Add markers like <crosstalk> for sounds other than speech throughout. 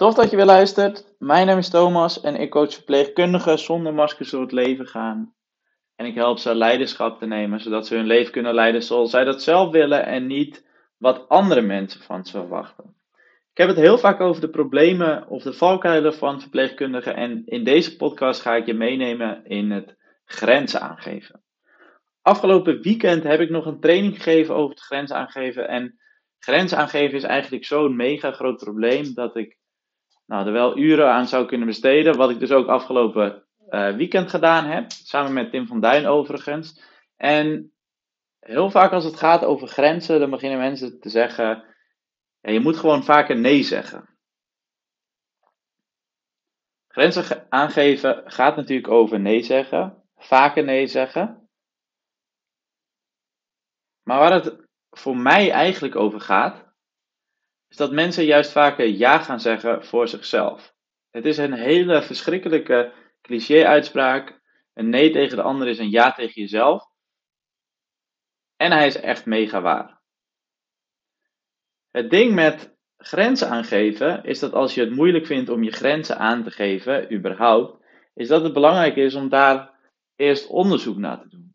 Tof dat je weer luistert. Mijn naam is Thomas en ik coach verpleegkundigen zonder maskers door het leven gaan. En ik help ze leiderschap te nemen, zodat ze hun leven kunnen leiden zoals zij dat zelf willen en niet wat andere mensen van ze verwachten. Ik heb het heel vaak over de problemen of de valkuilen van verpleegkundigen en in deze podcast ga ik je meenemen in het grenzen aangeven. Afgelopen weekend heb ik nog een training gegeven over het grenzen aangeven en grenzen aangeven is eigenlijk zo'n mega groot probleem dat ik nou, er wel uren aan zou kunnen besteden. Wat ik dus ook afgelopen uh, weekend gedaan heb. Samen met Tim van Duin overigens. En heel vaak als het gaat over grenzen, dan beginnen mensen te zeggen: ja, je moet gewoon vaker nee zeggen. Grenzen aangeven gaat natuurlijk over nee zeggen, vaker nee zeggen. Maar waar het voor mij eigenlijk over gaat, is dat mensen juist vaker ja gaan zeggen voor zichzelf. Het is een hele verschrikkelijke cliché-uitspraak. Een nee tegen de ander is een ja tegen jezelf. En hij is echt mega waar. Het ding met grenzen aangeven is dat als je het moeilijk vindt om je grenzen aan te geven, überhaupt, is dat het belangrijk is om daar eerst onderzoek naar te doen.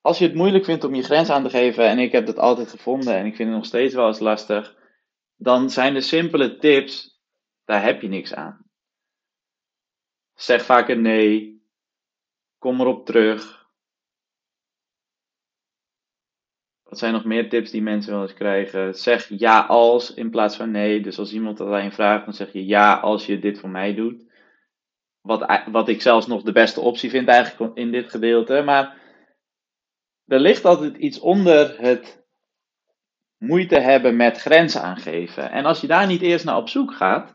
Als je het moeilijk vindt om je grens aan te geven, en ik heb dat altijd gevonden en ik vind het nog steeds wel eens lastig, dan zijn de simpele tips, daar heb je niks aan. Zeg vaker nee, kom erop terug. Wat zijn nog meer tips die mensen wel eens krijgen? Zeg ja als in plaats van nee. Dus als iemand dat aan je vraagt, dan zeg je ja als je dit voor mij doet. Wat, wat ik zelfs nog de beste optie vind eigenlijk in dit gedeelte. Maar er ligt altijd iets onder het moeite hebben met grenzen aangeven. En als je daar niet eerst naar op zoek gaat,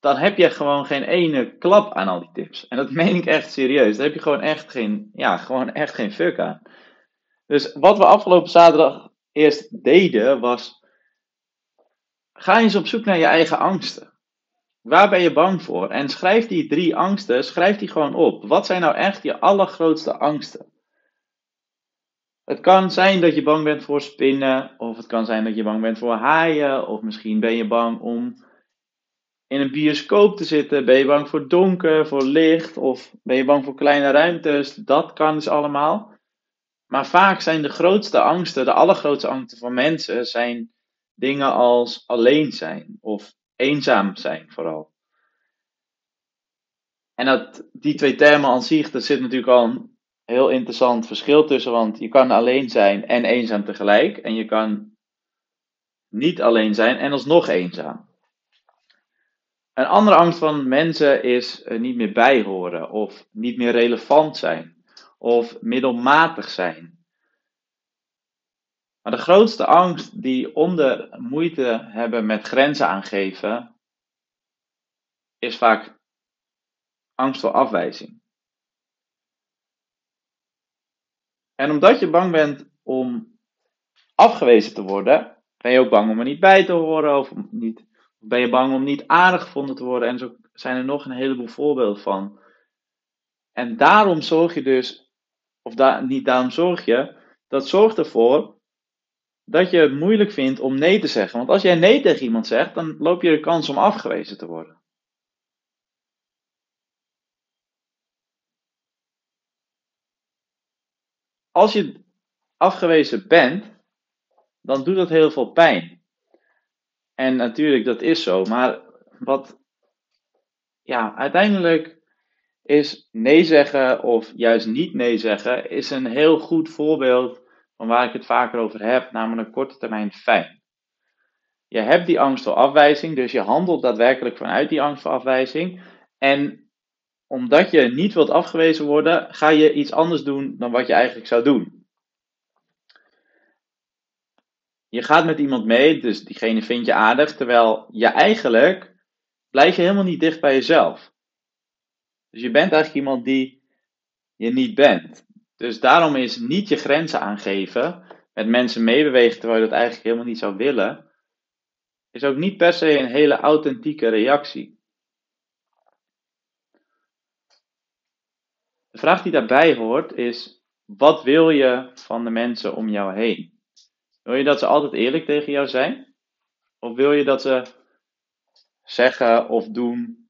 dan heb je gewoon geen ene klap aan al die tips. En dat <laughs> meen ik echt serieus. Daar heb je gewoon echt geen, ja, gewoon echt geen fuck aan. Dus wat we afgelopen zaterdag eerst deden was. Ga eens op zoek naar je eigen angsten. Waar ben je bang voor? En schrijf die drie angsten, schrijf die gewoon op. Wat zijn nou echt je allergrootste angsten? Het kan zijn dat je bang bent voor spinnen, of het kan zijn dat je bang bent voor haaien, of misschien ben je bang om in een bioscoop te zitten. Ben je bang voor donker, voor licht, of ben je bang voor kleine ruimtes? Dat kan dus allemaal. Maar vaak zijn de grootste angsten, de allergrootste angsten van mensen, zijn dingen als alleen zijn of eenzaam zijn vooral. En dat, die twee termen aan zich, daar zit natuurlijk al heel interessant verschil tussen, want je kan alleen zijn en eenzaam tegelijk. En je kan niet alleen zijn en alsnog eenzaam. Een andere angst van mensen is niet meer bijhoren of niet meer relevant zijn of middelmatig zijn. Maar de grootste angst die onder moeite hebben met grenzen aangeven, is vaak angst voor afwijzing. En omdat je bang bent om afgewezen te worden, ben je ook bang om er niet bij te horen of niet, ben je bang om niet aardig gevonden te worden. En zo zijn er nog een heleboel voorbeelden van. En daarom zorg je dus, of niet daarom zorg je, dat zorgt ervoor dat je het moeilijk vindt om nee te zeggen. Want als jij nee tegen iemand zegt, dan loop je de kans om afgewezen te worden. Als je afgewezen bent, dan doet dat heel veel pijn. En natuurlijk, dat is zo. Maar wat, ja, uiteindelijk is nee zeggen of juist niet nee zeggen, is een heel goed voorbeeld van waar ik het vaker over heb, namelijk korte termijn fijn. Je hebt die angst voor afwijzing, dus je handelt daadwerkelijk vanuit die angst voor afwijzing. En omdat je niet wilt afgewezen worden, ga je iets anders doen dan wat je eigenlijk zou doen. Je gaat met iemand mee, dus diegene vind je aardig, terwijl je eigenlijk blijf je helemaal niet dicht bij jezelf. Dus je bent eigenlijk iemand die je niet bent. Dus daarom is niet je grenzen aangeven, met mensen meebewegen terwijl je dat eigenlijk helemaal niet zou willen, is ook niet per se een hele authentieke reactie. De vraag die daarbij hoort is: wat wil je van de mensen om jou heen? Wil je dat ze altijd eerlijk tegen jou zijn? Of wil je dat ze zeggen of doen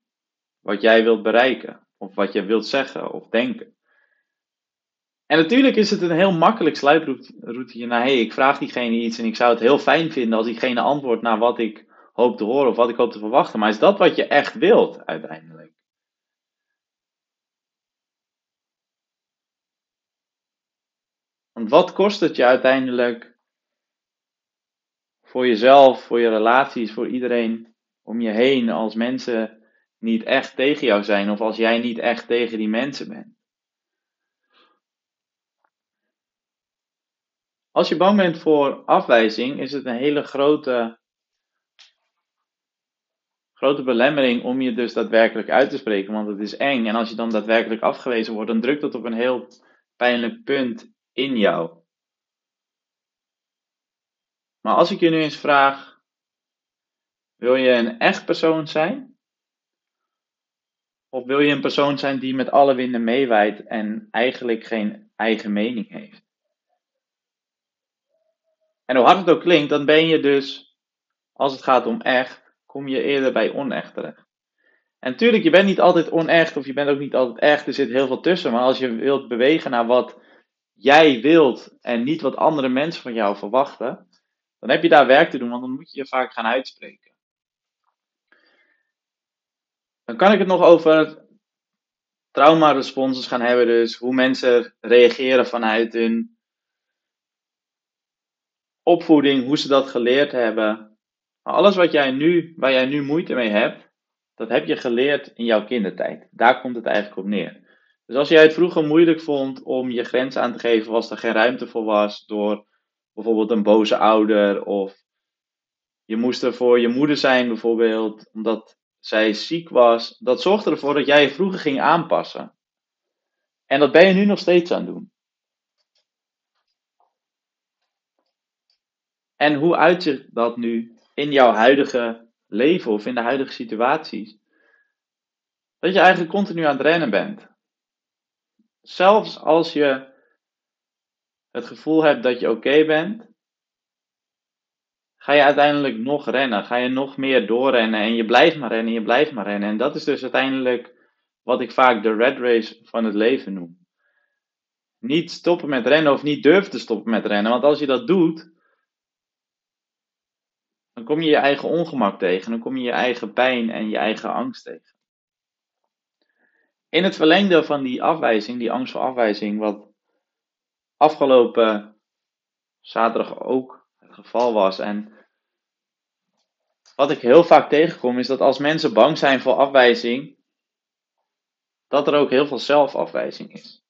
wat jij wilt bereiken, of wat je wilt zeggen of denken. En natuurlijk is het een heel makkelijk sluiproute naar, hey, ik vraag diegene iets en ik zou het heel fijn vinden als diegene antwoordt naar wat ik hoop te horen of wat ik hoop te verwachten. Maar is dat wat je echt wilt uiteindelijk? Want wat kost het je uiteindelijk voor jezelf, voor je relaties, voor iedereen om je heen als mensen niet echt tegen jou zijn of als jij niet echt tegen die mensen bent? Als je bang bent voor afwijzing, is het een hele grote, grote belemmering om je dus daadwerkelijk uit te spreken, want het is eng. En als je dan daadwerkelijk afgewezen wordt, dan drukt dat op een heel pijnlijk punt in jou. Maar als ik je nu eens vraag, wil je een echt persoon zijn? Of wil je een persoon zijn die met alle winden meewaait en eigenlijk geen eigen mening heeft? En hoe hard het ook klinkt, dan ben je dus, als het gaat om echt, kom je eerder bij onecht terecht. En natuurlijk, je bent niet altijd onecht of je bent ook niet altijd echt, er zit heel veel tussen. Maar als je wilt bewegen naar wat jij wilt en niet wat andere mensen van jou verwachten, dan heb je daar werk te doen, want dan moet je je vaak gaan uitspreken. Dan kan ik het nog over trauma-responses gaan hebben, dus hoe mensen reageren vanuit hun opvoeding, hoe ze dat geleerd hebben. Alles wat jij nu, waar jij nu moeite mee hebt, dat heb je geleerd in jouw kindertijd. Daar komt het eigenlijk op neer. Dus als jij het vroeger moeilijk vond om je grenzen aan te geven, was er geen ruimte voor was door bijvoorbeeld een boze ouder of je moest er voor je moeder zijn bijvoorbeeld omdat zij ziek was. Dat zorgde ervoor dat jij je vroeger ging aanpassen. En dat ben je nu nog steeds aan het doen. En hoe uitzicht dat nu in jouw huidige leven of in de huidige situaties? Dat je eigenlijk continu aan het rennen bent. Zelfs als je het gevoel hebt dat je oké bent, ga je uiteindelijk nog rennen. Ga je nog meer doorrennen en je blijft maar rennen, je blijft maar rennen. En dat is dus uiteindelijk wat ik vaak de red race van het leven noem. Niet stoppen met rennen of niet durven te stoppen met rennen. Want als je dat doet, dan kom je je eigen ongemak tegen. Dan kom je je eigen pijn en je eigen angst tegen. In het verlengde van die afwijzing, die angst voor afwijzing, wat afgelopen zaterdag ook het geval was. En wat ik heel vaak tegenkom is dat als mensen bang zijn voor afwijzing, dat er ook heel veel zelfafwijzing is.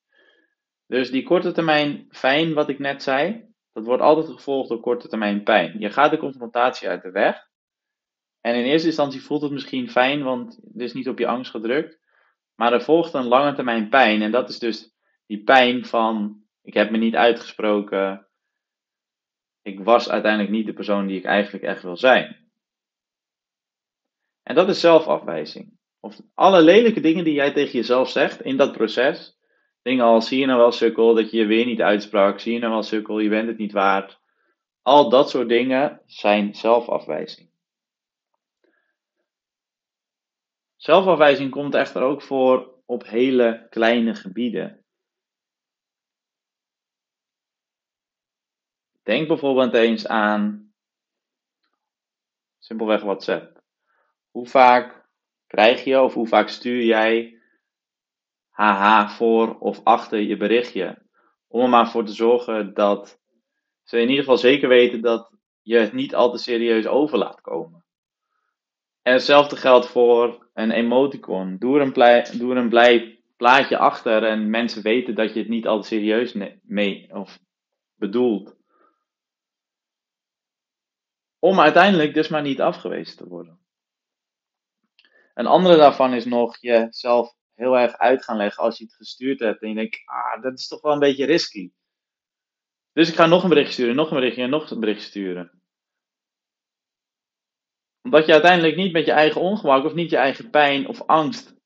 Dus die korte termijn fijn, wat ik net zei, dat wordt altijd gevolgd door korte termijn pijn. Je gaat de confrontatie uit de weg. En in eerste instantie voelt het misschien fijn, want het is niet op je angst gedrukt. Maar er volgt een lange termijn pijn. En dat is dus die pijn van: ik heb me niet uitgesproken. Ik was uiteindelijk niet de persoon die ik eigenlijk echt wil zijn. En dat is zelfafwijzing. Of alle lelijke dingen die jij tegen jezelf zegt in dat proces, Dingen als, zie je nou wel sukkel, dat je je weer niet uitsprak, zie je nou wel sukkel, je bent het niet waard. Al dat soort dingen zijn zelfafwijzing. Zelfafwijzing komt echter ook voor op hele kleine gebieden. Denk bijvoorbeeld eens aan simpelweg WhatsApp. Hoe vaak krijg je of hoe vaak stuur jij haha voor of achter je berichtje. Om er maar voor te zorgen dat ze in ieder geval zeker weten dat je het niet al te serieus over laat komen. En hetzelfde geldt voor een emoticon. Doe er een, blij, een blij plaatje achter en mensen weten dat je het niet al te serieus mee of bedoelt. Om uiteindelijk dus maar niet afgewezen te worden. Een andere daarvan is nog jezelf heel erg uit gaan leggen als je het gestuurd hebt. En je denkt, ah, dat is toch wel een beetje risky. Dus ik ga nog een bericht sturen, nog een berichtje en nog een bericht sturen. Omdat je uiteindelijk niet met je eigen ongemak of niet je eigen pijn of angst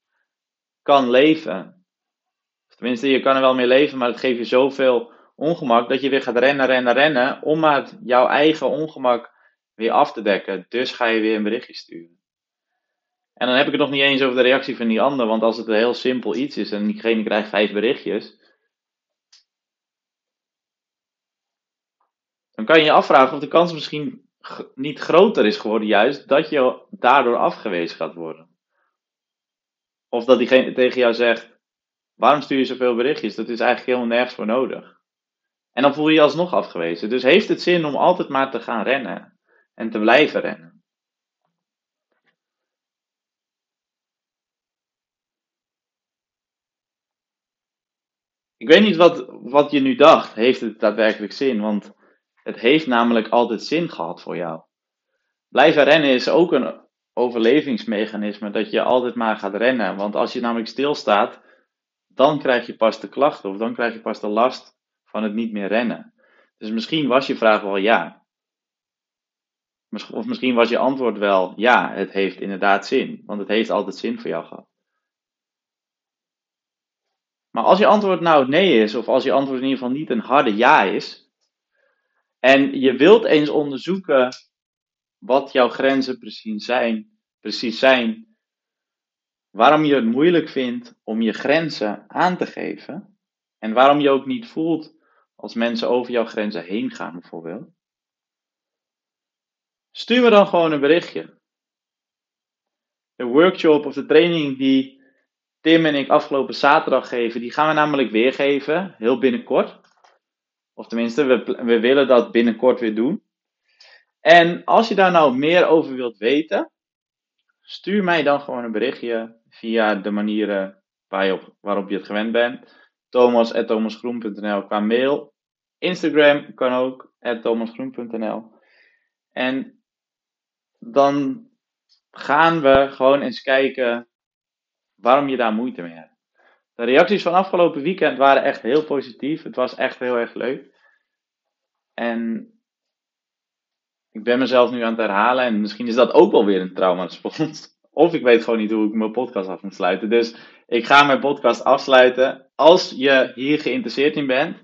kan leven. Tenminste, je kan er wel mee leven, maar het geeft je zoveel ongemak dat je weer gaat rennen, rennen, rennen. Om maar jouw eigen ongemak weer af te dekken. Dus ga je weer een berichtje sturen. En dan heb ik het nog niet eens over de reactie van die ander, want als het een heel simpel iets is en diegene krijgt vijf berichtjes, dan kan je je afvragen of de kans misschien niet groter is geworden, juist dat je daardoor afgewezen gaat worden. Of dat diegene tegen jou zegt: Waarom stuur je zoveel berichtjes? Dat is eigenlijk helemaal nergens voor nodig. En dan voel je je alsnog afgewezen. Dus heeft het zin om altijd maar te gaan rennen en te blijven rennen? Ik weet niet wat, wat je nu dacht. Heeft het daadwerkelijk zin? Want het heeft namelijk altijd zin gehad voor jou. Blijven rennen is ook een overlevingsmechanisme dat je altijd maar gaat rennen. Want als je namelijk stilstaat, dan krijg je pas de klachten of dan krijg je pas de last van het niet meer rennen. Dus misschien was je vraag wel ja. Of misschien was je antwoord wel ja, het heeft inderdaad zin. Want het heeft altijd zin voor jou gehad. Maar als je antwoord nou nee is, of als je antwoord in ieder geval niet een harde ja is, en je wilt eens onderzoeken wat jouw grenzen precies zijn, precies zijn, waarom je het moeilijk vindt om je grenzen aan te geven, en waarom je ook niet voelt als mensen over jouw grenzen heen gaan, bijvoorbeeld, stuur me dan gewoon een berichtje. De workshop of de training die Tim en ik afgelopen zaterdag geven, die gaan we namelijk weergeven, heel binnenkort. Of tenminste, we, we willen dat binnenkort weer doen. En als je daar nou meer over wilt weten, stuur mij dan gewoon een berichtje via de manieren waar je op, waarop je het gewend bent. thomas.thomasgroen.nl qua mail. Instagram kan ook, thomasgroen.nl. En dan gaan we gewoon eens kijken waarom je daar moeite mee hebt. De reacties van afgelopen weekend waren echt heel positief. Het was echt heel erg leuk. En ik ben mezelf nu aan het herhalen en misschien is dat ook wel weer een trauma-respons. <laughs> Of ik weet gewoon niet hoe ik mijn podcast af moet sluiten. Dus ik ga mijn podcast afsluiten. Als je hier geïnteresseerd in bent,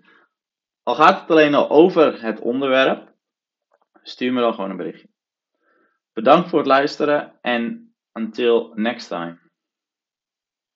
al gaat het alleen al over het onderwerp, stuur me dan gewoon een berichtje. Bedankt voor het luisteren en until next time.